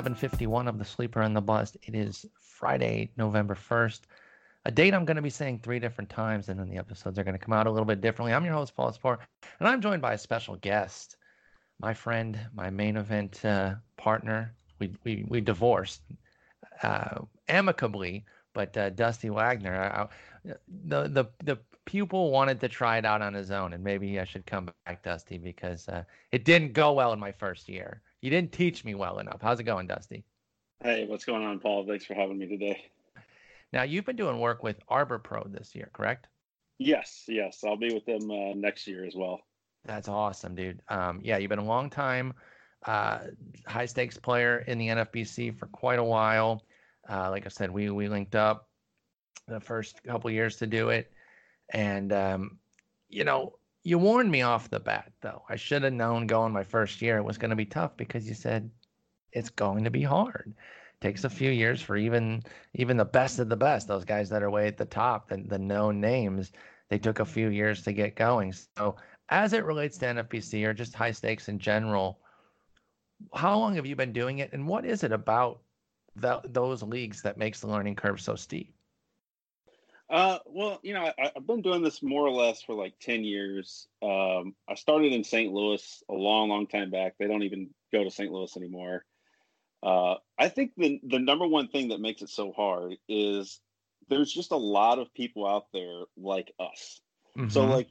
751 of The Sleeper and the Bust. It is Friday, November 1st, a date I'm going to be saying three different times, and then the episodes are going to come out a little bit differently. I'm your host, Paul Sporer, and I'm joined by a special guest, my friend, my main event uh, partner. We, we, we divorced uh, amicably, but uh, Dusty Wagner, I, I, the, the, the pupil wanted to try it out on his own, and maybe I should come back, Dusty, because uh, it didn't go well in my first year. You didn't teach me well enough. How's it going, Dusty? Hey, what's going on, Paul? Thanks for having me today. Now, you've been doing work with Arbor Pro this year, correct? Yes, yes. I'll be with them uh, next year as well. That's awesome, dude. Um, yeah, you've been a long time uh, high stakes player in the NFBC for quite a while. Uh, like I said, we we linked up the first couple years to do it, and um, you know, you warned me off the bat though. I should have known going my first year it was going to be tough because you said it's going to be hard. It takes a few years for even even the best of the best, those guys that are way at the top, the, the known names, they took a few years to get going. So as it relates to NFBC or just high stakes in general, how long have you been doing it, and what is it about the, those leagues that makes the learning curve so steep? Uh, well, you know, I, have been doing this more or less for like 10 years. Um, I started in St. Louis a long, long time back. They don't even go to St. Louis anymore. Uh, I think the, the number one thing that makes it so hard is there's just a lot of people out there like us. Mm-hmm. So like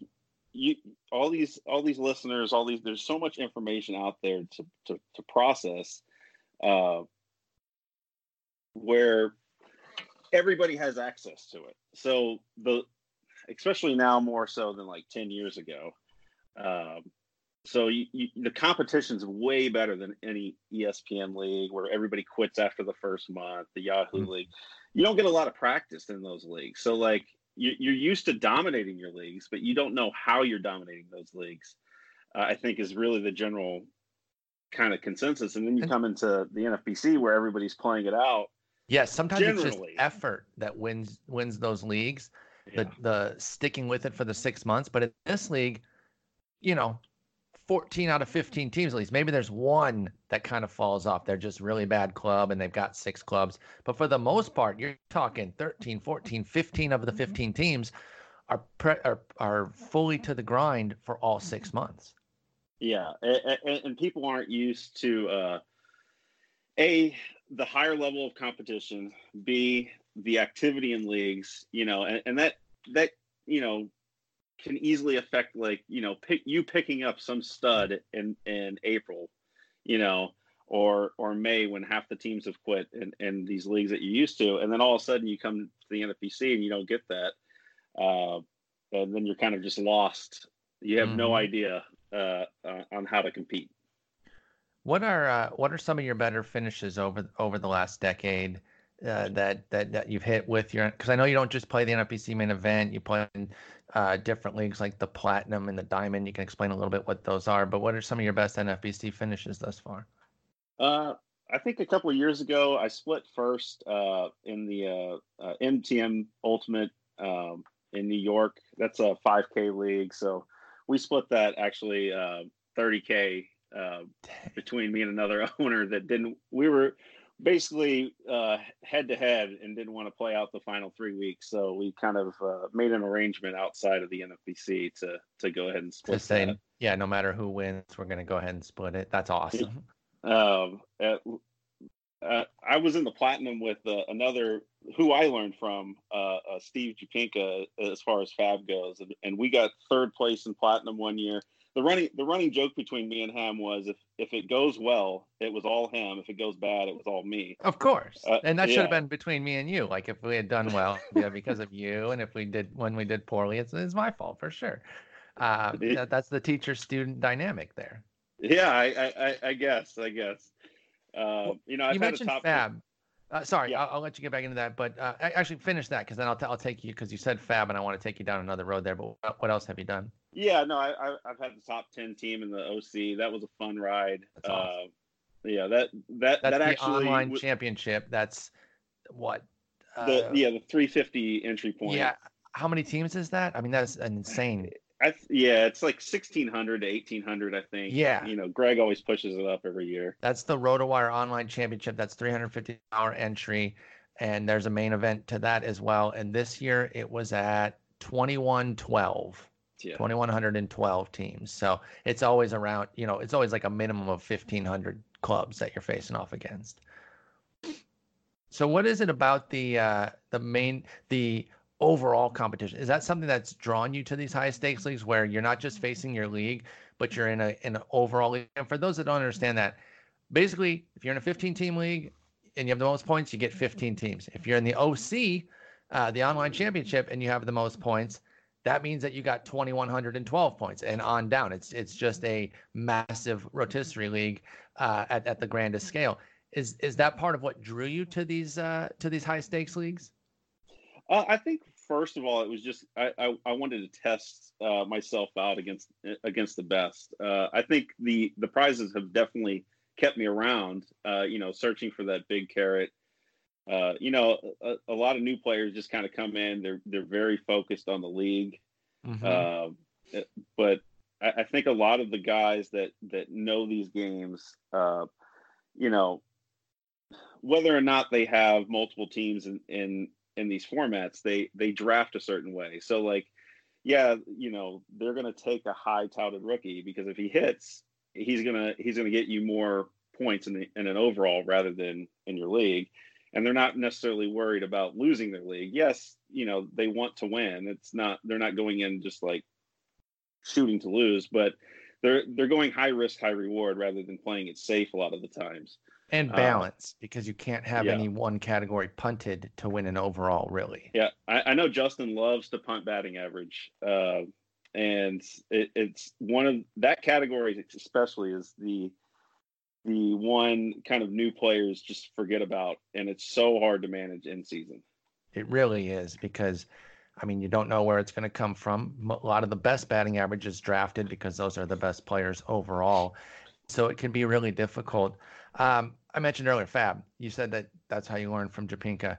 you, all these, all these listeners, all these, there's so much information out there to, to, to process, uh, where everybody has access to it. So the especially now more so than like 10 years ago. Um, so you, you, the competition's way better than any ESPN league where everybody quits after the first month, the Yahoo mm-hmm. league. You don't get a lot of practice in those leagues. So like you, you're used to dominating your leagues, but you don't know how you're dominating those leagues. Uh, I think is really the general kind of consensus. And then you come into the NFBC where everybody's playing it out Yes, sometimes Generally. it's just effort that wins wins those leagues. Yeah. The the sticking with it for the six months. But in this league, you know, 14 out of 15 teams at least. Maybe there's one that kind of falls off. They're just really bad club and they've got six clubs. But for the most part, you're talking 13, 14, 15 of the 15 teams are pre- are, are fully to the grind for all six months. Yeah, and, and people aren't used to uh, a the higher level of competition, B, the activity in leagues, you know, and, and that that you know can easily affect like you know pick you picking up some stud in in April, you know, or or May when half the teams have quit in, in these leagues that you used to, and then all of a sudden you come to the NFBC and you don't get that, uh, and then you're kind of just lost. You have mm-hmm. no idea uh, uh, on how to compete. What are uh, what are some of your better finishes over over the last decade uh, that that that you've hit with your? Because I know you don't just play the NFBC main event. You play in uh, different leagues like the Platinum and the Diamond. You can explain a little bit what those are. But what are some of your best NFBC finishes thus far? Uh, I think a couple of years ago I split first uh, in the MTM uh, Ultimate um, in New York. That's a 5K league, so we split that actually 30K uh, between me and another owner that didn't. We were basically head to head and didn't want to play out the final three weeks. So we kind of uh, made an arrangement outside of the NFBC to to go ahead and split. To say, that. yeah, no matter who wins, we're going to go ahead and split it. That's awesome. Um, uh, I was in the platinum with uh, another who I learned from, uh, uh Steve Jupinka, as far as Fab goes, and, and, we got third place in platinum one year the running the running joke between me and him was if if it goes well, it was all him. If it goes bad, it was all me. Of course, uh, and that yeah. should have been between me and you. Like if we had done well, yeah, because of you, and if we did when we did poorly, it's it's my fault for sure. Uh, that, that's the teacher student dynamic there. Yeah, I I, I guess I guess. Uh, well, you know, I've you mentioned Fab. Uh, sorry, yeah. I'll, I'll, let you get back into that, but uh, actually finish that because then I'll, t- I'll take you because you said Fab and I want to take you down another road there. But what else have you done? Yeah, no, I, I have had the top ten team in the OC. That was a fun ride. That's awesome. Uh, yeah, that that that's that the actually online w- championship. That's what uh, the yeah the 350 entry point. Yeah, how many teams is that? I mean, that's insane. I th- yeah, it's like sixteen hundred to eighteen hundred, I think. Yeah. You know, Greg always pushes it up every year. That's the RotoWire Online Championship. That's three hundred fifty dollar entry, and there's a main event to that as well. And this year it was at twenty one twelve. Yeah. 2112 teams. So it's always around, you know, it's always like a minimum of 1500 clubs that you're facing off against. So what is it about the uh the main the overall competition? Is that something that's drawn you to these high stakes leagues where you're not just facing your league, but you're in a in an overall league? And for those that don't understand that, basically if you're in a 15 team league and you have the most points, you get 15 teams. If you're in the OC, uh, the online championship, and you have the most points, that means that you got 2112 points and on down. It's it's just a massive rotisserie league uh, at at the grandest scale. Is is that part of what drew you to these uh, to these high stakes leagues? Uh, I think first of all, it was just I I, I wanted to test uh, myself out against against the best. Uh, I think the the prizes have definitely kept me around. Uh, you know, searching for that big carrot. Uh, you know, a, a, lot of new players just kind of come in. They're they're very focused on the league, mm-hmm. but I, I, think a lot of the guys that that know these games, you know, whether or not they have multiple teams in, in in these formats, they they draft a certain way. So like, yeah, you know, they're gonna take a high touted rookie because if he hits, he's gonna he's gonna get you more points in the in an overall rather than in your league. And they're not necessarily worried about losing their league. Yes, you know, they want to win. It's not they're not going in just like shooting to lose, but they're they're going high risk, high reward rather than playing it safe a lot of the times and uh, balance uh, because you can't have yeah. any one category punted to win an overall really yeah i, I know justin loves to punt batting average uh, and it, it's one of that category especially is the the one kind of new players just forget about and it's so hard to manage in season it really is because I mean, you don't know where it's going to come from. A lot of the best batting averages drafted because those are the best players overall. So it can be really difficult. Um, I mentioned earlier, Fab. You said that that's how you learn from Japinka.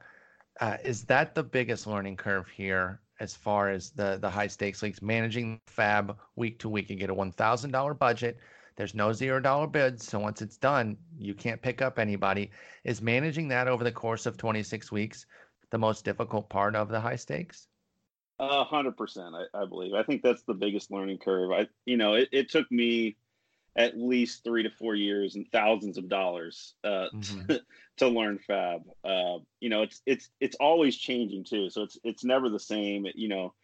Uh, is that the biggest learning curve here as far as the the high stakes leagues managing Fab week to week? You get a one thousand dollar budget. There's no zero dollar bids, so once it's done, you can't pick up anybody. Is managing that over the course of 26 weeks the most difficult part of the high stakes? A hundred percent, I believe. I think that's the biggest learning curve. I, you know, it, it took me at least three to four years and thousands of dollars uh, mm-hmm. to learn fab. Uh, you know, it's it's it's always changing too, so it's it's never the same. You know,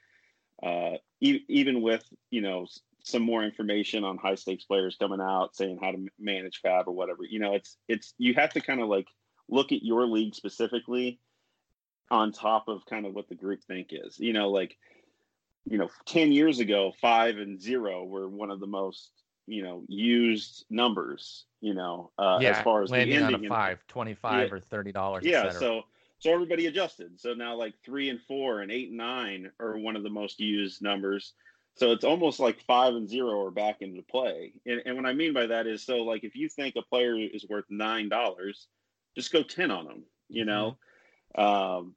uh, e- even with you know some more information on high stakes players coming out saying how to manage fab or whatever. You know, it's it's you have to kind of like look at your league specifically on top of kind of what the group think is. You know, like you know, 10 years ago, five and zero were one of the most you know used numbers you know uh yeah, as far as landing the on a five 25 yeah, or 30 dollars yeah so so everybody adjusted so now like three and four and eight and nine are one of the most used numbers so it's almost like five and zero are back into play and, and what i mean by that is so like if you think a player is worth nine dollars just go 10 on them you mm-hmm. know um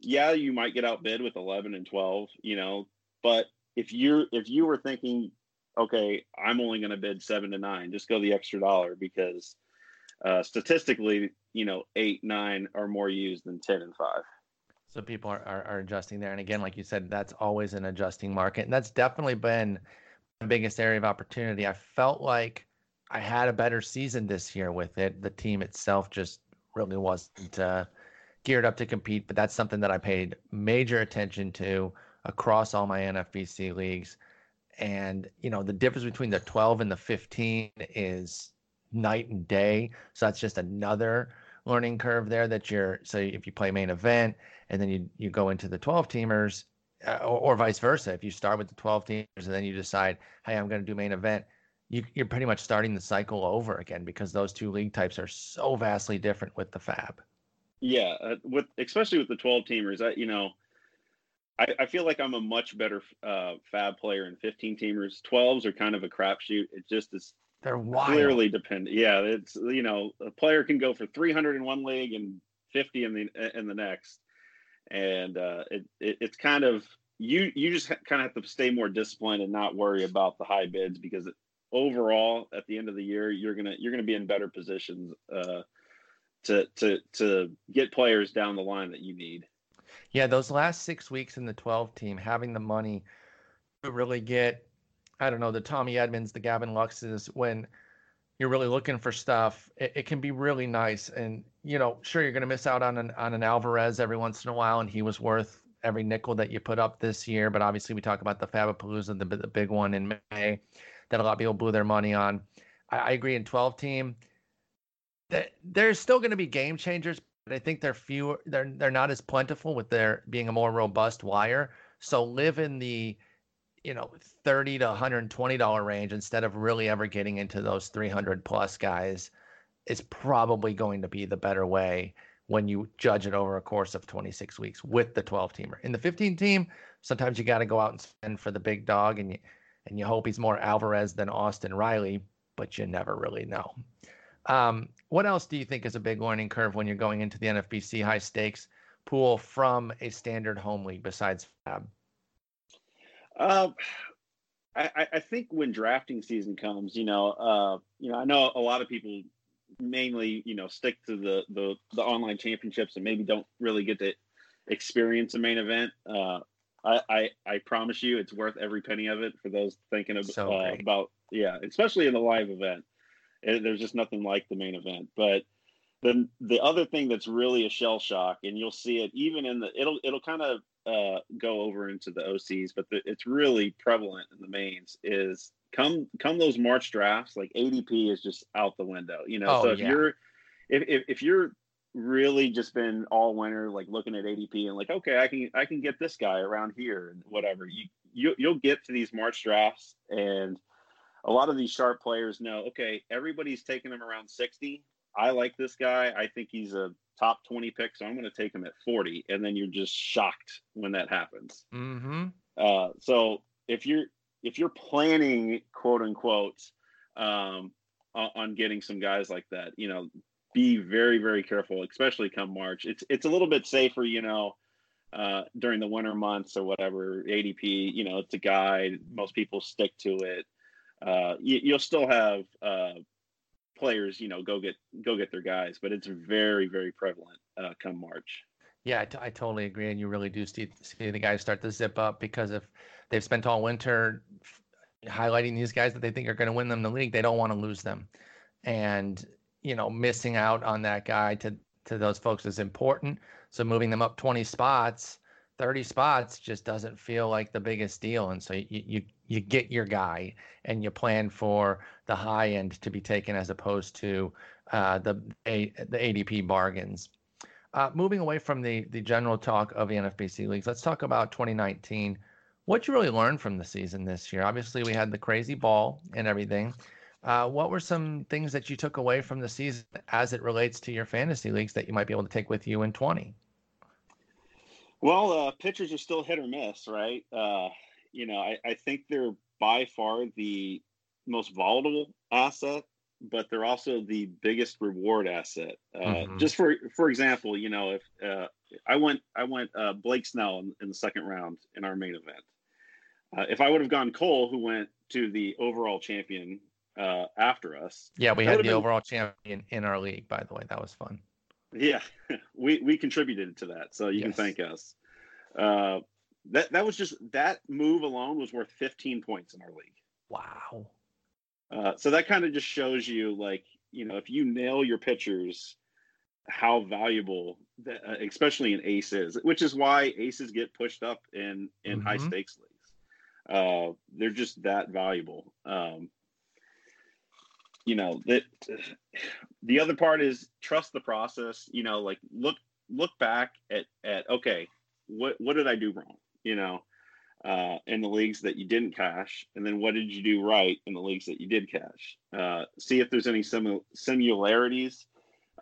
yeah you might get outbid with 11 and 12 you know but if you're if you were thinking okay, I'm only going to bid seven to nine. Just go the extra dollar because uh, statistically, you know, eight, nine are more used than 10 and five. So people are, are, are, adjusting there. And again, like you said, that's always an adjusting market. And that's definitely been the biggest area of opportunity. I felt like I had a better season this year with it. The team itself just really wasn't uh, geared up to compete. But that's something that I paid major attention to across all my NFBC leagues and you know the difference between the 12 and the 15 is night and day so that's just another learning curve there that you're so if you play main event and then you you go into the 12 teamers uh, or, or, vice versa if you start with the 12 teamers and then you decide hey i'm going to do main event you, you're pretty much starting the cycle over again because those two league types are so vastly different with the fab yeah uh, with especially with the 12 teamers I, you know I, I feel like I'm a much better uh, fab player in 15 teamers. 12s are kind of a crapshoot. It just is they're wild. clearly dependent. Yeah, it's you know a player can go for 300 in one league and 50 in the in the next, and uh, it, it it's kind of you you just kind of have to stay more disciplined and not worry about the high bids because it, overall at the end of the year you're gonna you're gonna be in better positions uh, to to to get players down the line that you need. Yeah, those last six weeks in the 12 team, having the money to really get, I don't know, the Tommy Edmans, the Gavin Luxes, when you're really looking for stuff, it, it can be really nice. And you know, sure, you're going to miss out on an on an Alvarez every once in a while, and he was worth every nickel that you put up this year. But obviously, we talk about the Fabapalooza, the, the big one in May that a lot of people blew their money on. I, I agree in 12 team. That there's still going to be game changers, but I think they're fewer. They're they're not as plentiful with their being a more robust wire. So live in the you know 30 to 120 dollar range instead of really ever getting into those 300 plus guys is probably going to be the better way when you judge it over a course of 26 weeks with the 12 teamer. In the 15 team, sometimes you got to go out and spend for the big dog and you and you hope he's more Alvarez than Austin Riley, but you never really know. Um, what else do you think is a big learning curve when you're going into the NFBC high stakes pool from a standard home league besides Fab? Uh, I, I think when drafting season comes, you know, uh, you know, I know a lot of people mainly, you know, stick to the the, the online championships and maybe don't really get to experience a main event. Uh, I, I, I promise you, it's worth every penny of it for those thinking of, so uh, about yeah, especially in the live event. It, there's just nothing like the main event. But then the other thing that's really a shell shock, and you'll see it even in the it'll it'll kind of uh, go over into the OCs, but the, it's really prevalent in the mains. Is come come those March drafts, like ADP is just out the window. You know, oh, so if yeah. you're if, if if you're really just been all winter like looking at ADP and like okay I can I can get this guy around here and whatever you, you you'll get to these March drafts and a lot of these sharp players know okay everybody's taking them around 60 I like this guy I think he's a top 20 pick so I'm going to take him at 40 and then you're just shocked when that happens. Mm-hmm. uh, so if you're if you're planning quote unquote um, on, getting some guys like that you know be very very careful especially come march. It's it's a little bit safer you know uh, during the winter months or whatever adp you know it's a guide most people stick to it. Uh, you, will still have uh, players you know go get go get their guys but it's very very prevalent uh, come march yeah I, t- I totally agree and you really do see, see the guys start to zip up because if they've spent all winter highlighting these guys that they think are going to win them the league they don't want to lose them and you know, missing out on that guy to to those folks is important. So moving them up 20 spots, 30 spots just doesn't feel like the biggest deal. And so you you you get your guy and you plan for the high end to be taken as opposed to uh, the a, the ADP bargains. Uh, moving away from the the general talk of the NFBC leagues, let's talk about 2019. What you really learned from the season this year? Obviously, we had the crazy ball and everything. Uh, what were some things that you took away from the season as it relates to your fantasy leagues that you might be able to take with you in 20? Well, uh, pitchers are still hit or miss, right? Uh, you know, I, I think they're by far the most volatile asset, but they're also the biggest reward asset. Uh, mm-hmm. Just for for example, you know, if uh, I went I went uh, Blake Snell in, in, the second round in our main event. Uh, if I would have gone Cole, who went to the overall champion uh, after us. Yeah, we had the been... overall champion in our league, by the way. That was fun. Yeah, we we contributed to that, so you yes. can thank us. That that was just that move alone was worth 15 points in our league. Wow. Uh, so that kind of just shows you, like, you know, if you nail your pitchers, how valuable, that, uh, especially in aces, which is why aces get pushed up in in mm-hmm. high stakes leagues. Uh, they're just that valuable. Um, you know that the other part is trust the process you know like look look back at at okay what what did i do wrong you know uh, in the leagues that you didn't cash and then what did you do right in the leagues that you did cash uh, see if there's any sim- similarities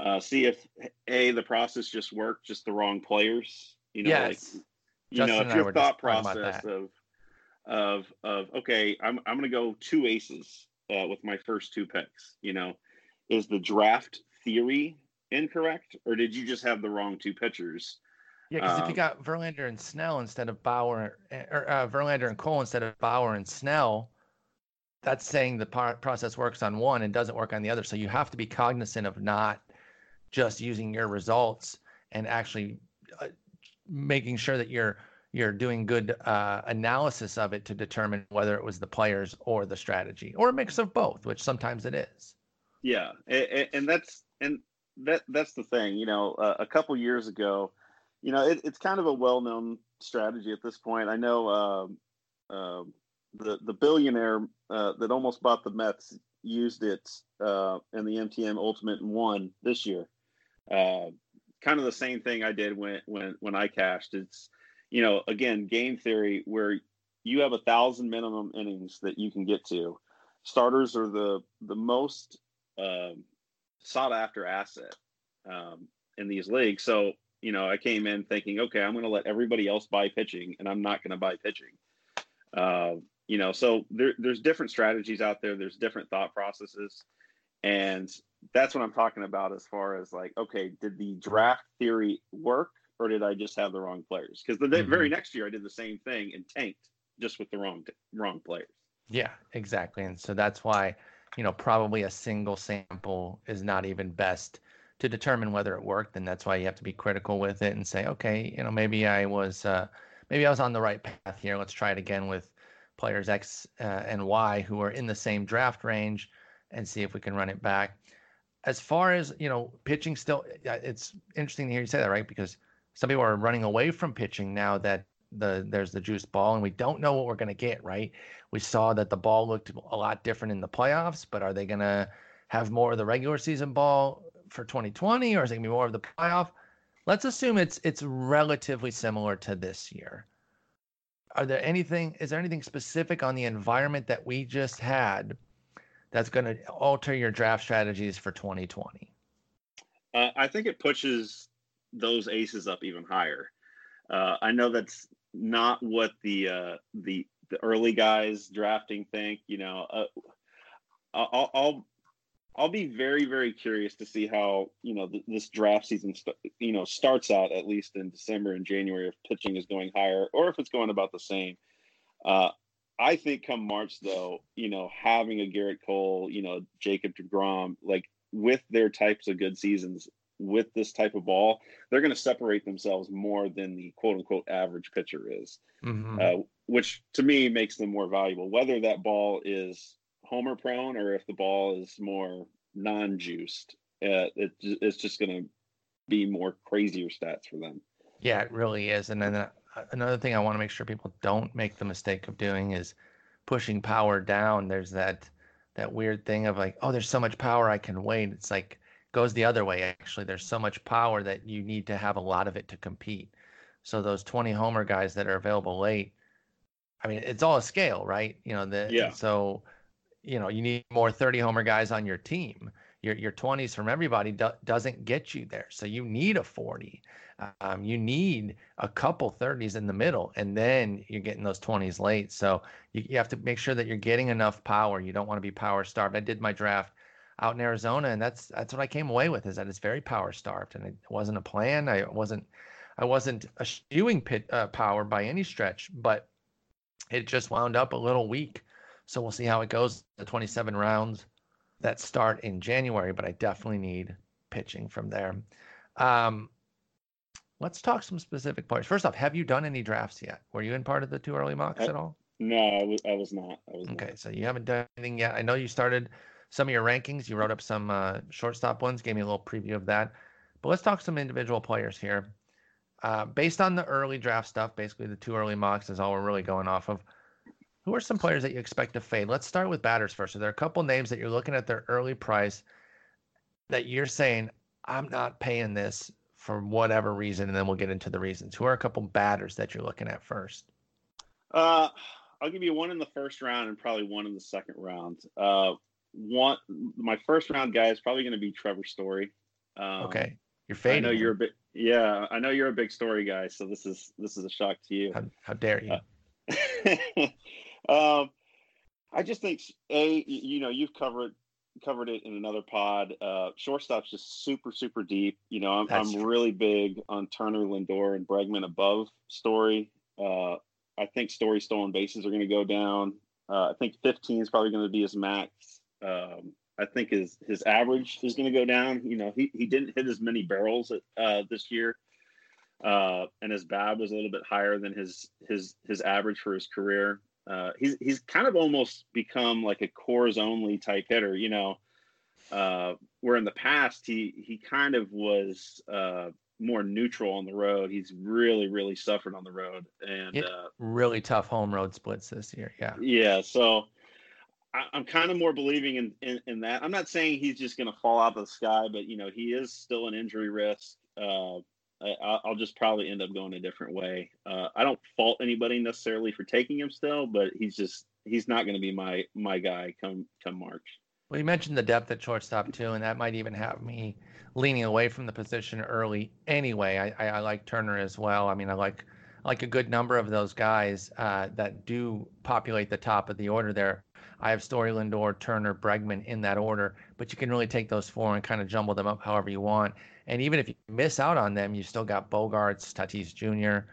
uh, see if a the process just worked just the wrong players you know yes. like you Justin know if your thought process of of of okay i'm, I'm going to go two aces uh, with my first two picks. You know, is the draft theory incorrect, or did you just have the wrong two pitchers? Yeah, because um, if you um, got Verlander and Snell instead of Bauer, eh, or uh, Verlander and Cole instead of Bauer and Snell, that's saying the par- process works on one and doesn't work on the other. So you have to be cognizant of not just using your results and actually uh, making sure that you're you're doing good uh, analysis of it to determine whether it was the players or the strategy or a mix of both, which sometimes it is. Yeah, and, and that's and that that's the thing. You know, uh, a couple years ago, you know, it, it's kind of a well-known strategy at this point. I know uh, uh, the the billionaire uh, that almost bought the Mets used it uh, in the MTM Ultimate and won this year. Uh, kind of the same thing I did when when when I cashed. It's you know again game theory where you have a thousand minimum innings that you can get to. Starters are the the most um, sought after asset um, in these leagues. So you know I came in thinking, okay, I'm going to let everybody else buy pitching, and I'm not going to buy pitching. Uh, you know, so there, there's different strategies out there. There's different thought processes, and that's what I'm talking about as far as like, okay, did the draft theory work or did I just have the wrong players? Because the mm-hmm. very next year I did the same thing and tanked just with the wrong wrong players. Yeah, exactly. And so that's why, you know, probably a single sample is not even best to determine whether it worked. And that's why you have to be critical with it and say, okay, you know, maybe I was uh, maybe I was on the right path here. Let's try it again with players X uh, and Y who are in the same draft range and see if we can run it back as far as you know, pitching still, it's interesting to hear you say that, right? Because some people are running away from pitching now that the there's the juice ball, and we don't know what we're going to get, right? We saw that the ball looked a lot different in the playoffs, but are they going to have more of the regular season ball for 2020, or is it going to be more of the playoff? Let's assume it's it's relatively similar to this year. Are there anything? Is there anything specific on the environment that we just had that's going to alter your draft strategies for 2020? Uh, I think it pushes those aces up even higher. Uh, I know that's not what the uh, the the early guys drafting think. You know, uh, I'll, I'll I'll be very very curious to see how you know th- this draft season st- you know starts out at least in December and January if pitching is going higher or if it's going about the same. Uh, I think come March though, you know, having a Gerrit Cole, you know, Jacob DeGrom, like with their types of good seasons with this type of ball, they're going to separate themselves more than the quote unquote average pitcher is, mm-hmm. uh, which to me makes them more valuable. Whether that ball is homer prone or if the ball is more non juiced, uh, it, it's just going to be more crazier stats for them. Yeah, it really is. And then uh, another thing I want to make sure people don't make the mistake of doing is pushing power down. There's that that weird thing of like, oh, there's so much power I can wait. It's like goes the other way actually. There's so much power that you need to have a lot of it to compete. So those 20 homer guys that are available late, I mean, it's all a scale, right? You know, the yeah. so you know, you need more 30 homer guys on your team. Your your 20s from everybody do, doesn't get you there. So you need a 40. Um, you need a couple 30s in the middle, and then you're getting those 20s late. So you, you have to make sure that you're getting enough power. You don't want to be power starved. I did my draft out in Arizona, and that's that's what I came away with is that it's very power starved, and it wasn't a plan. I wasn't I wasn't eschewing pit uh, power by any stretch, but it just wound up a little weak. So we'll see how it goes. The 27 rounds that start in January, but I definitely need pitching from there. Um, Let's talk some specific players. First off, have you done any drafts yet? Were you in part of the two early mocks I, at all? No, I was, I was not. I was okay, not. so you haven't done anything yet. I know you started some of your rankings. You wrote up some uh, shortstop ones, gave me a little preview of that. But let's talk some individual players here. Uh, based on the early draft stuff, basically the two early mocks is all we're really going off of. Who are some players that you expect to fade? Let's start with batters first. So there are a couple names that you're looking at their early price that you're saying, I'm not paying this for whatever reason, and then we'll get into the reasons. Who are a couple batters that you're looking at first? Uh, I'll give you one in the first round and probably one in the second round. Uh, one, my first round guy is probably going to be Trevor Story. Um, okay, you're fading. I know you're a bit. Yeah, I know you're a big Story guy, so this is this is a shock to you. How, how dare you? Uh, um, I just think a you know you've covered covered it in another pod. Uh, shortstop's just super, super deep. You know, I'm, I'm really big on Turner, Lindor, and Bregman above Story. Uh, I think Story stolen bases are going to go down. Uh, I think 15 is probably going to be his max. Um, I think his his average is going to go down. You know, he, he didn't hit as many barrels uh, this year, uh, and his BAB was a little bit higher than his his his average for his career. Uh, he's he's kind of almost become like a Coors only type hitter. You know, uh, where in the past he he kind of was uh, more neutral on the road. He's really really suffered on the road, and uh, really tough home road splits this year. Yeah, yeah. So I, am kind of more believing in, in, in that. I'm not saying he's just going to fall out of the sky, but you know he is still an injury risk. I, will just probably end up going a different way. Uh, I don't fault anybody necessarily for taking him still, but he's just he's not going to be my my guy come come March. Well, you mentioned the depth at shortstop too, and that might even have me leaning away from the position early. Anyway, I, I, I like Turner as well. I mean, I like I like a good number of those guys uh, that do populate the top of the order there. I have Story, Lindor, Turner, Bregman in that order, but you can really take those four and kind of jumble them up however you want. And even if you miss out on them, you still got Bogaerts, Tatis Jr.,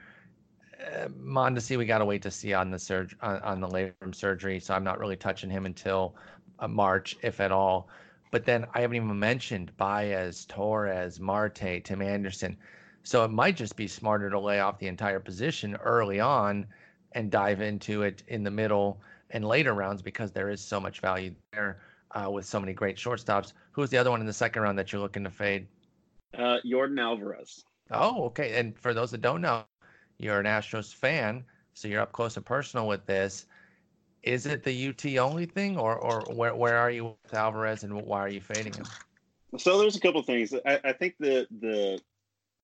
uh, Mondesi. We got to wait to see on the surge on, on the labrum surgery, so I'm not really touching him until uh, March, if at all. But then I haven't even mentioned Baez, Torres, Marte, Tim Anderson. So it might just be smarter to lay off the entire position early on and dive into it in the middle and later rounds because there is so much value there uh, with so many great shortstops. Who's the other one in the second round that you're looking to fade? Uh, Yordan Alvarez. Oh, okay. And for those that don't know, you're an Astros fan, so you're up close and personal with this. Is it the UT only thing, or or where where are you with Alvarez, and why are you fading him? So there's a couple things. I, I think the the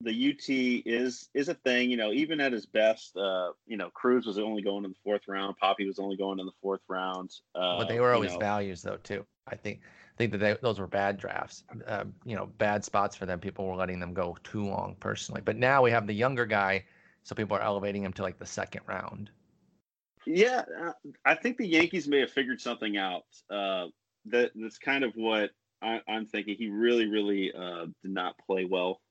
the UT is is a thing. You know, even at his best, uh, you know, Cruz was only going in the fourth round. Papi was only going in the fourth round. Uh, but they were always know. values, though, too. I think I think that they, those were bad drafts. Uh, you know, bad spots for them. People were letting them go too long, personally. But now we have the younger guy, so people are elevating him to like the second round. Yeah, uh, I think the Yankees may have figured something out. Uh, that that's kind of what I, am thinking. He really, really uh, did not play well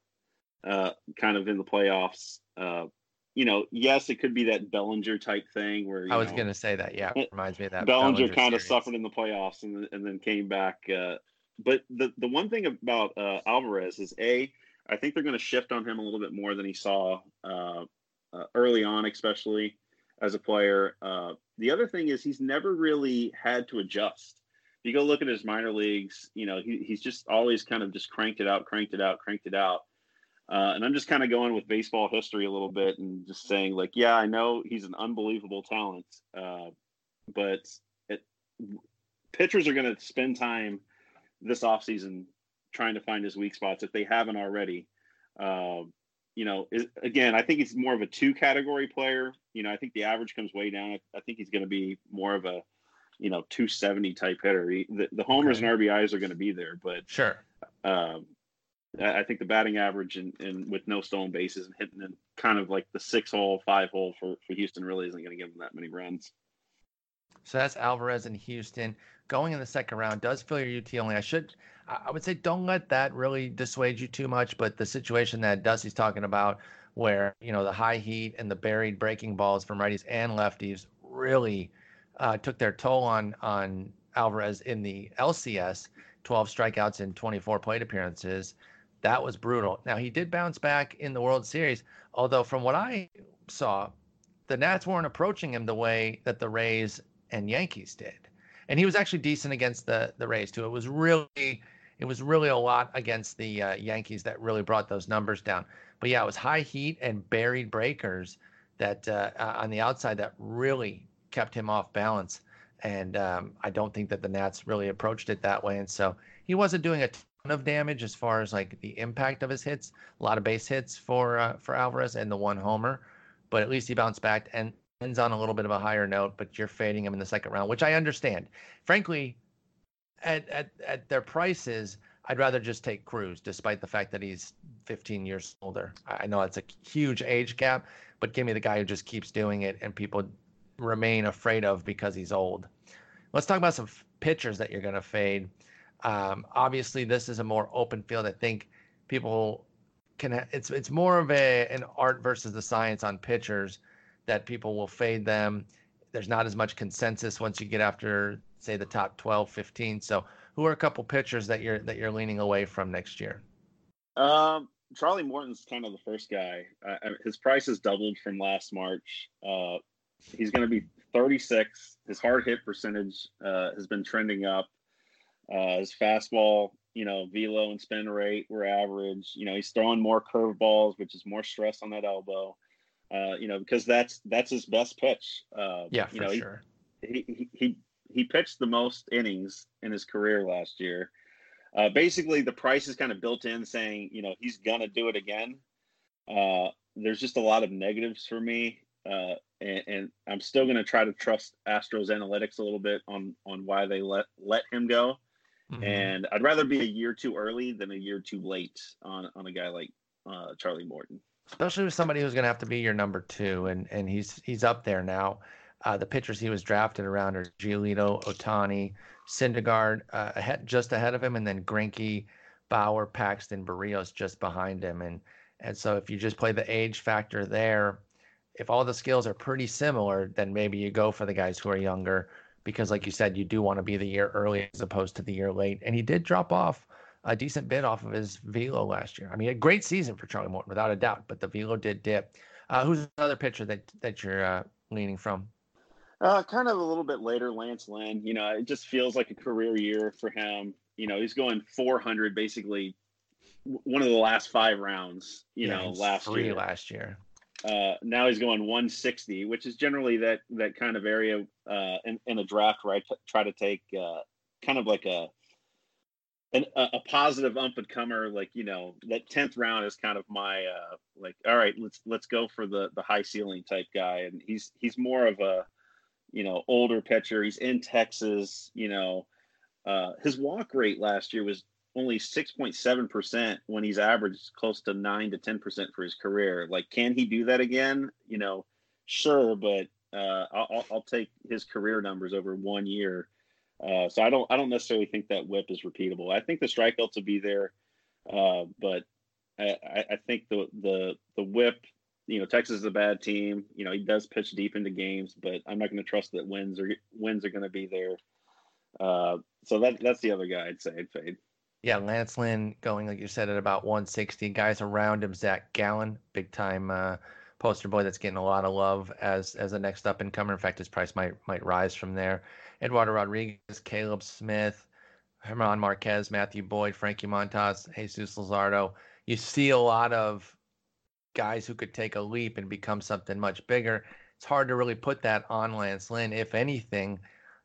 uh, kind of in the playoffs. Uh, you know, yes, it could be that Bellinger type thing where I was going to say that. Yeah, it reminds me of that. Bellinger, Bellinger kind series. of suffered in the playoffs and, and then came back. Uh, but the the one thing about uh, Alvarez is a I think they're going to shift on him a little bit more than he saw uh, uh, early on, especially as a player. Uh, the other thing is he's never really had to adjust. If you go look at his minor leagues, you know he, he's just always kind of just cranked it out, cranked it out, cranked it out. Uh, and I'm just kind of going with baseball history a little bit and just saying, like, yeah, I know he's an unbelievable talent, uh, but it, pitchers are going to spend time this offseason trying to find his weak spots if they haven't already. Uh, you know, is, again, I think he's more of a two category player. You know, I think the average comes way down. I, I think he's going to be more of a, you know, 270 type hitter. He, the, the homers okay. and RBIs are going to be there, but sure. Um, I think the batting average and, with no stolen bases and hitting in kind of like the six hole, five hole for, for Houston really isn't going to give them that many runs. So that's Alvarez in Houston. Going in the second round does feel your UT only. I should, I would say, don't let that really dissuade you too much. But the situation that Dusty's talking about, where you know the high heat and the buried breaking balls from righties and lefties really uh, took their toll on on Alvarez in the LCS. 12 strikeouts in 24 plate appearances that was brutal. Now he did bounce back in the World Series, although from what I saw, the Nats weren't approaching him the way that the Rays and Yankees did. And he was actually decent against the the Rays too. It was really it was really a lot against the uh, Yankees that really brought those numbers down. But yeah, it was high heat and buried breakers that uh, uh on the outside that really kept him off balance. And um, I don't think that the Nats really approached it that way. And so he wasn't doing a of damage as far as like the impact of his hits. A lot of base hits for uh, for Alvarez and the one homer, but at least he bounced back and ends on a little bit of a higher note. But you're fading him in the second round, which I understand. Frankly, at at at their prices, I'd rather just take Cruz, despite the fact that he's 15 years older. I know it's a huge age gap, but give me the guy who just keeps doing it and people remain afraid of because he's old. Let's talk about some pitchers that you're going to fade. Um, obviously, this is a more open field. I think people can. Ha- it's it's more of a an art versus the science on pitchers that people will fade them. There's not as much consensus once you get after say the top 12, 15. So, who are a couple pitchers that you're that you're leaning away from next year? Um, Charlie Morton's kind of the first guy. Uh, his price has doubled from last March. Uh, he's going to be 36. His hard hit percentage uh, has been trending up. Uh, his fastball, you know, velo and spin rate were average. You know, he's throwing more curveballs, which is more stress on that elbow. Uh, you know, because that's that's his best pitch. Uh, yeah, you know, sure. He, he he he pitched the most innings in his career last year. Uh, basically, the price is kind of built in, saying you know he's gonna do it again. Uh, there's just a lot of negatives for me, uh, and, and, I'm still gonna try to trust Astros analytics a little bit on on why they let let him go. Mm-hmm. And I'd rather be a year too early than a year too late on on a guy like uh, Charlie Morton. Especially with somebody who's gonna have to be your number two, and and he's he's up there now. Uh, the pitchers he was drafted around are Giolito, Ohtani, Syndergaard uh, ahead, just ahead of him, and then Greinke, Bauer, Paxton, Berrios just behind him. And and so if you just play the age factor there, if all the skills are pretty similar, then maybe you go for the guys who are younger because, like you said, you do want to be the year early as opposed to the year late. And he did drop off a decent bit off of his velo last year. I mean, a great season for Charlie Morton, without a doubt, but the velo did dip. Uh, who's another pitcher that that you're uh, leaning from? Uh, kind of a little bit later, Lance Lynn. You know, it just feels like a career year for him. You know, he's going 400 basically one of the last five rounds. You yeah, know, last three year. last year. Uh, now he's going 160, which is generally that that kind of area uh, in, in a draft where I t- try to take uh, kind of like a an, a positive up and comer. Like you know, that tenth round is kind of my uh, like. All right, let's let's go for the the high ceiling type guy, and he's he's more of a you know, older pitcher. He's in Texas. You know, uh, his walk rate last year was only 6.7% when he's averaged close to 9 to 10% for his career. Like, can he do that again? You know, sure, but uh, I'll, I'll take his career numbers over one year. Uh, so I don't I don't necessarily think that whip is repeatable. I think the strikeouts will be there, uh, but I, I think the the the whip you know, Texas is a bad team. You know, he does pitch deep into games, but I'm not going to trust that wins are wins are going to be there. Uh, so that that's the other guy I'd say I'd fade. Yeah, Lance Lynn going like you said at about 160. Guys around him, Zach Gallen, big time uh, poster boy that's getting a lot of love as as a next up and comer. In fact, his price might might rise from there. Eduardo Rodriguez, Caleb Smith, German Marquez, Matthew Boyd, Frankie Montas, Jesus Luzardo. You see a lot of guys who could take a leap and become something much bigger. It's hard to really put that on Lance Lynn. If anything,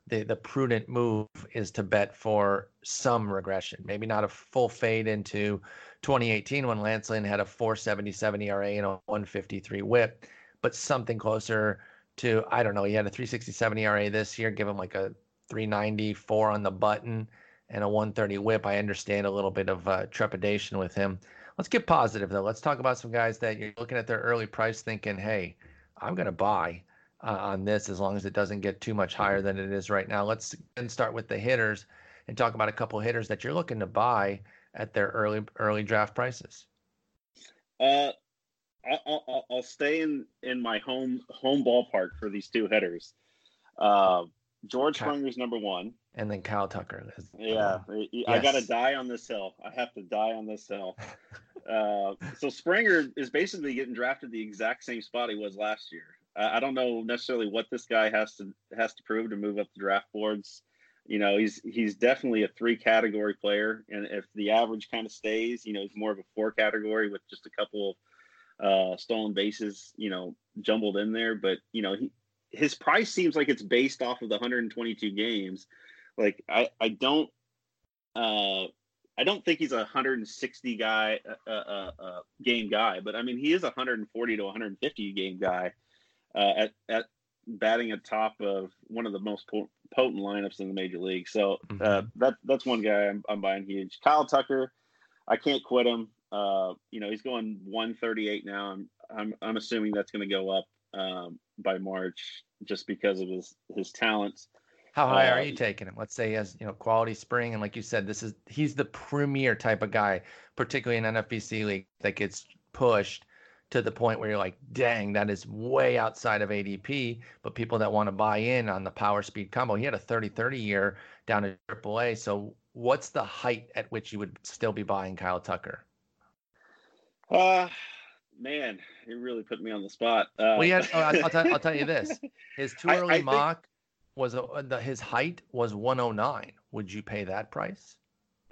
the the prudent move is to bet for some regression. Maybe not a full fade into 2018 when Lance Lynn had a 477 ERA and a 153 whip, but something closer to I don't know. He had a 367 ERA this year, give him like a 394 on the button and a 130 whip. I understand a little bit of uh, trepidation with him. Let's get positive though. Let's talk about some guys that you're looking at their early price, thinking, "Hey, I'm going to buy uh, on this as long as it doesn't get too much higher than it is right now." Let's then start with the hitters and talk about a couple hitters that you're looking to buy at their early early draft prices. Uh, I'll, I'll, I'll stay in in my home home ballpark for these two hitters. Uh, George Springer's number one and then Kyle Tucker. Yeah, uh, I got to die on this hill. I have to die on this hill. uh, so Springer is basically getting drafted the exact same spot he was last year. I don't know necessarily what this guy has to has to prove to move up the draft boards. You know, he's he's definitely a three category player, and if the average kind of stays, you know, he's more of a four category with just a couple uh, stolen bases, you know, jumbled in there. But you know, he his price seems like it's based off of the 122 games like I I don't uh I don't think he's a 160 guy uh, uh, uh, game guy, but I mean he is a 140 to 150 game guy uh, at at batting atop of one of the most potent lineups in the major league. So uh, mm-hmm. that that's one guy I'm, I'm buying huge. Kyle Tucker, I can't quit him. Uh, you know he's going 138 now. I'm I'm I'm assuming that's going to go up um, by March just because of his his talents. How high are Uh, you taking him? Let's say he has, you know, quality spring, and like you said, this is he's the premier type of guy, particularly in NFBC league that gets pushed to the point where you're like, dang, that is way outside of ADP. But people that want to buy in on the power speed combo, he had a 30-30 year down at AAA. So what's the height at which you would still be buying Kyle Tucker? Uh, man, it really put me on the spot. Uh, Well, had, oh, I'll, tell, I'll tell you this: his too early I think- mock was a, the, his height was 109. Would you pay that price?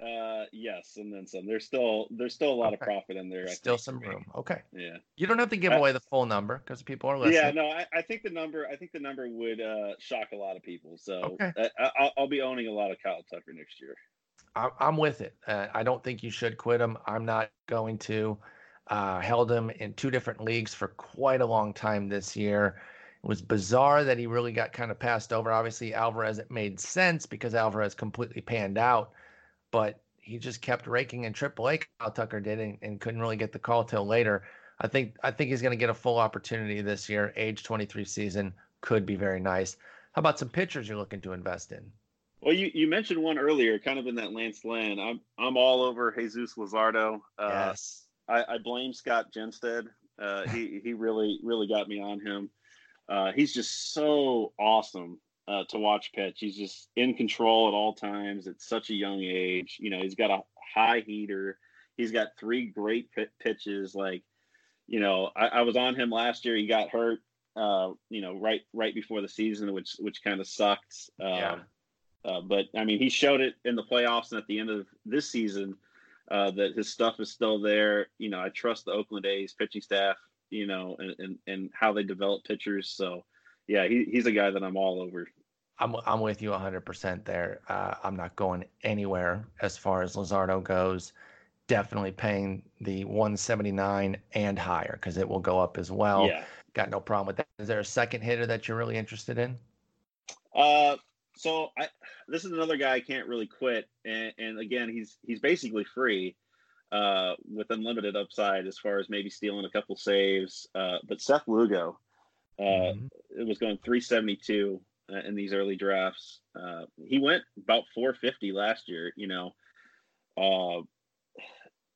Uh, yes, and then some. There's still there's still a lot of profit in there. I Still think, some room. Okay, Yeah. you don't have to give Uh, away the full number because people are listening. Yeah, no, I, I think the number. I think the number would uh, shock a lot of people. So Okay. uh, I, I'll, I'll be owning a lot of Kyle Tucker next year. I- I'm with it. Uh, I don't think you should quit him. I'm not going to. Uh, held him in two different leagues for quite a long time this year. It was bizarre that he really got kind of passed over. Obviously, Alvarez, it made sense because Alvarez completely panned out, but he just kept raking in AAA. Kyle Tucker did and, and couldn't really get the call till later. I think I think he's going to get a full opportunity this year. Age 23 season could be very nice. How about some pitchers you're looking to invest in? Well, you, you mentioned one earlier, kind of in that Lance Lynn. I'm I'm all over Jesus Luzardo. Uh, yes. I, I blame Scott Genstead. Uh, he he really really got me on him. Uh, he's just so awesome uh, to watch pitch. He's just in control at all times at such a young age. You know, he's got a high heater. He's got three great pit pitches. Like, you know, I, I was on him last year. He got hurt. Uh, you know, right right before the season, which which kind of sucked. Um, Yeah. uh, but I mean, he showed it in the playoffs and at the end of this season uh, that his stuff is still there. You know, I trust the Oakland A's pitching staff. You know, and and, and how they develop pitchers. So, yeah, he, he's a guy that I'm all over. I'm I'm with you 100% there. Uh, I'm not going anywhere as far as Luzardo goes. Definitely paying the 179 and higher because it will go up as well. yeah. Got no problem with that. Is there a second hitter that you're really interested in? Uh, so I this is another guy I can't really quit, and, and again, he's he's basically free, uh, with unlimited upside as far as maybe stealing a couple saves. Uh, but Seth Lugo, uh, Mhm. it was going 372 uh, in these early drafts. Uh, he went about 450 last year. You know, uh,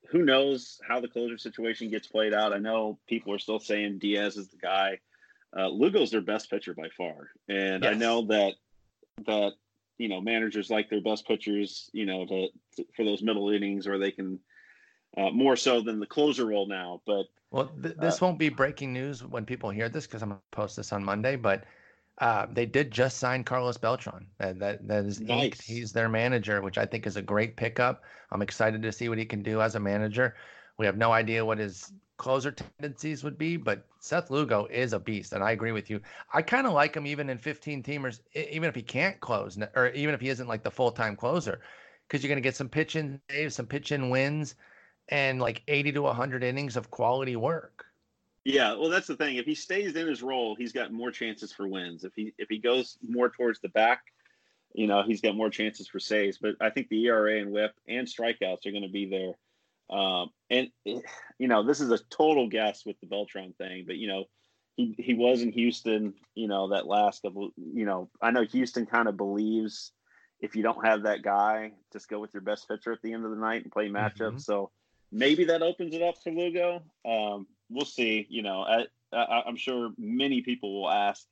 who knows how the closer situation gets played out? I know people are still saying Diaz is the guy. Uh, Lugo's their best pitcher by far, and I know that that you know managers like their best pitchers, you know, to, to for those middle innings, or they can uh, more so than the closer role now. But Well, th- this won't be breaking news when people hear this because I'm going to post this on Monday, but uh, they did just sign Carlos Beltran. That, that, that is inked. Nice. He's their manager, which I think is a great pickup. I'm excited to see what he can do as a manager. We have no idea what his closer tendencies would be, but Seth Lugo is a beast, and I agree with you. I kind of like him even in 15 teamers, even if he can't close, or even if he isn't like the full time closer, because you're going to get some pitching saves, some pitch in wins, and like 80 to 100 innings of quality work. Yeah, well, that's the thing. If he stays in his role, he's got more chances for wins. If he if he goes more towards the back, you know, he's got more chances for saves. But I think the ERA and WHIP and strikeouts are going to be there. Um, and you know, this is a total guess with the Beltran thing, but you know, he he was in Houston. You know, that last couple. You know, I know Houston kind of believes if you don't have that guy, just go with your best pitcher at the end of the night and play matchups. Mhm. So maybe that opens it up for Lugo. Um, we'll see. You know, I, I, I'm sure many people will ask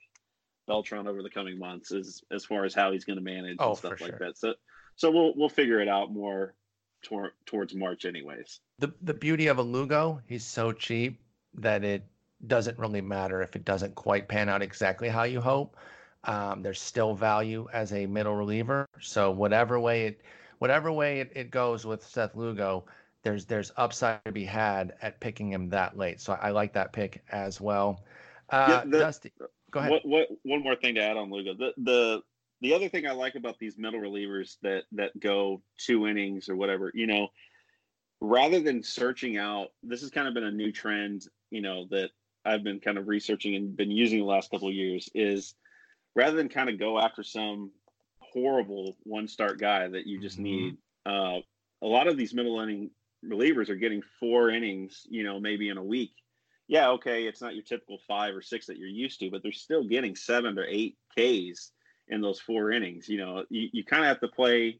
Beltran over the coming months as as far as how he's going to manage Oh, and stuff like sure. that. So so we'll we'll figure it out more tor- towards March, anyways. The the beauty of a Lugo, he's so cheap that it doesn't really matter if it doesn't quite pan out exactly how you hope. Um, there's still value as a middle reliever. So whatever way it whatever way it, it goes with Seth Lugo, there's there's upside to be had at picking him that late. So I, like that pick as well. Uh, the- Dusty, go ahead. What, what one more thing to add on Lugo. The the the other thing I like about these middle relievers that that go two innings or whatever, you know, rather than searching out, this has kind of been a new trend, you know, that I've been kind of researching and been using the last couple of years is rather than kind of go after some horrible one start guy that you just Mhm. need, uh, a lot of these middle inning relievers are getting four innings, you know, maybe in a week. Yeah, okay, it's not your typical five or six that you're used to, but they're still getting seven or eight Ks in those four innings. You know, you, you kind of have to play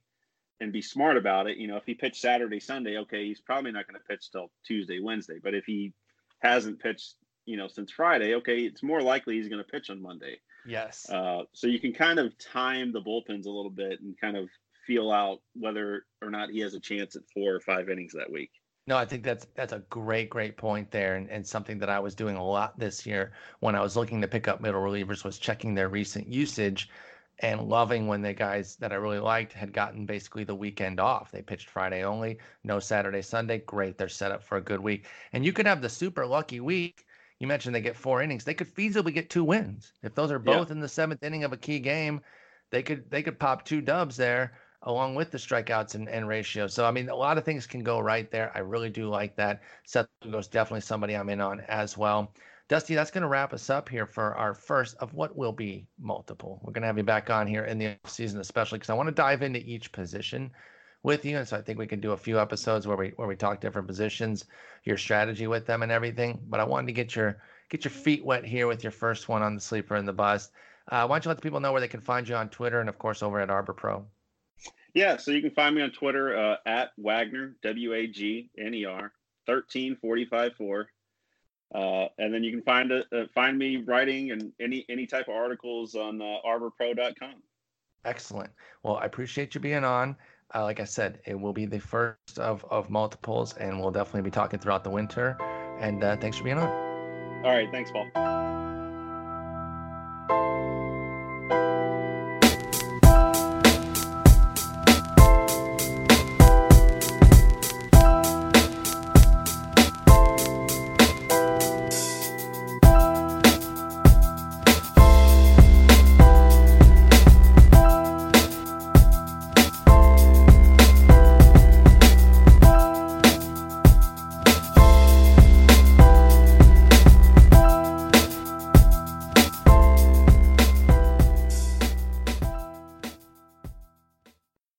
and be smart about it. You know, if he pitched Saturday, Sunday, okay, he's probably not going to pitch till Tuesday, Wednesday. But if he hasn't pitched, you know, since Friday, okay, it's more likely he's going to pitch on Monday. Yes. Uh, so you can kind of time the bullpens a little bit and kind of feel out whether or not he has a chance at four or five innings that week. No, I think that's that's a great, great point there, and, and something that I was doing a lot this year when I was looking to pick up middle relievers was checking their recent usage and loving when the guys that I really liked had gotten basically the weekend off. They pitched Friday only, no Saturday, Sunday. Great, they're set up for a good week. And you could have the super lucky week. You mentioned they get four innings. They could feasibly get two wins. If those are both yeah. in the seventh inning of a key game, they could they could pop two dubs there along with the strikeouts and, and ratio. So I mean, a lot of things can go right there. I really do like that. Seth Lugo's definitely somebody I'm in on as well. Dusty, that's going to wrap us up here for our first of what will be multiple. We're going to have you back on here in the season, especially because I want to dive into each position with you, and so I think we can do a few episodes where we where we talk different positions, your strategy with them, and everything. But I wanted to get your get your feet wet here with your first one on the sleeper and the bust. Uh, why don't you let the people know where they can find you on Twitter and of course over at Arbor Pro? Yeah, so you can find me on Twitter uh, at Wagner W A G N E R thirteen forty five four. Uh, and then you can find uh, find me writing and any any type of articles on uh, arborpro.com. Excellent. Well, I appreciate you being on. Uh, like I said, it will be the first of, of multiples, and we'll definitely be talking throughout the winter. And uh, thanks for being on. All right. Thanks, Paul.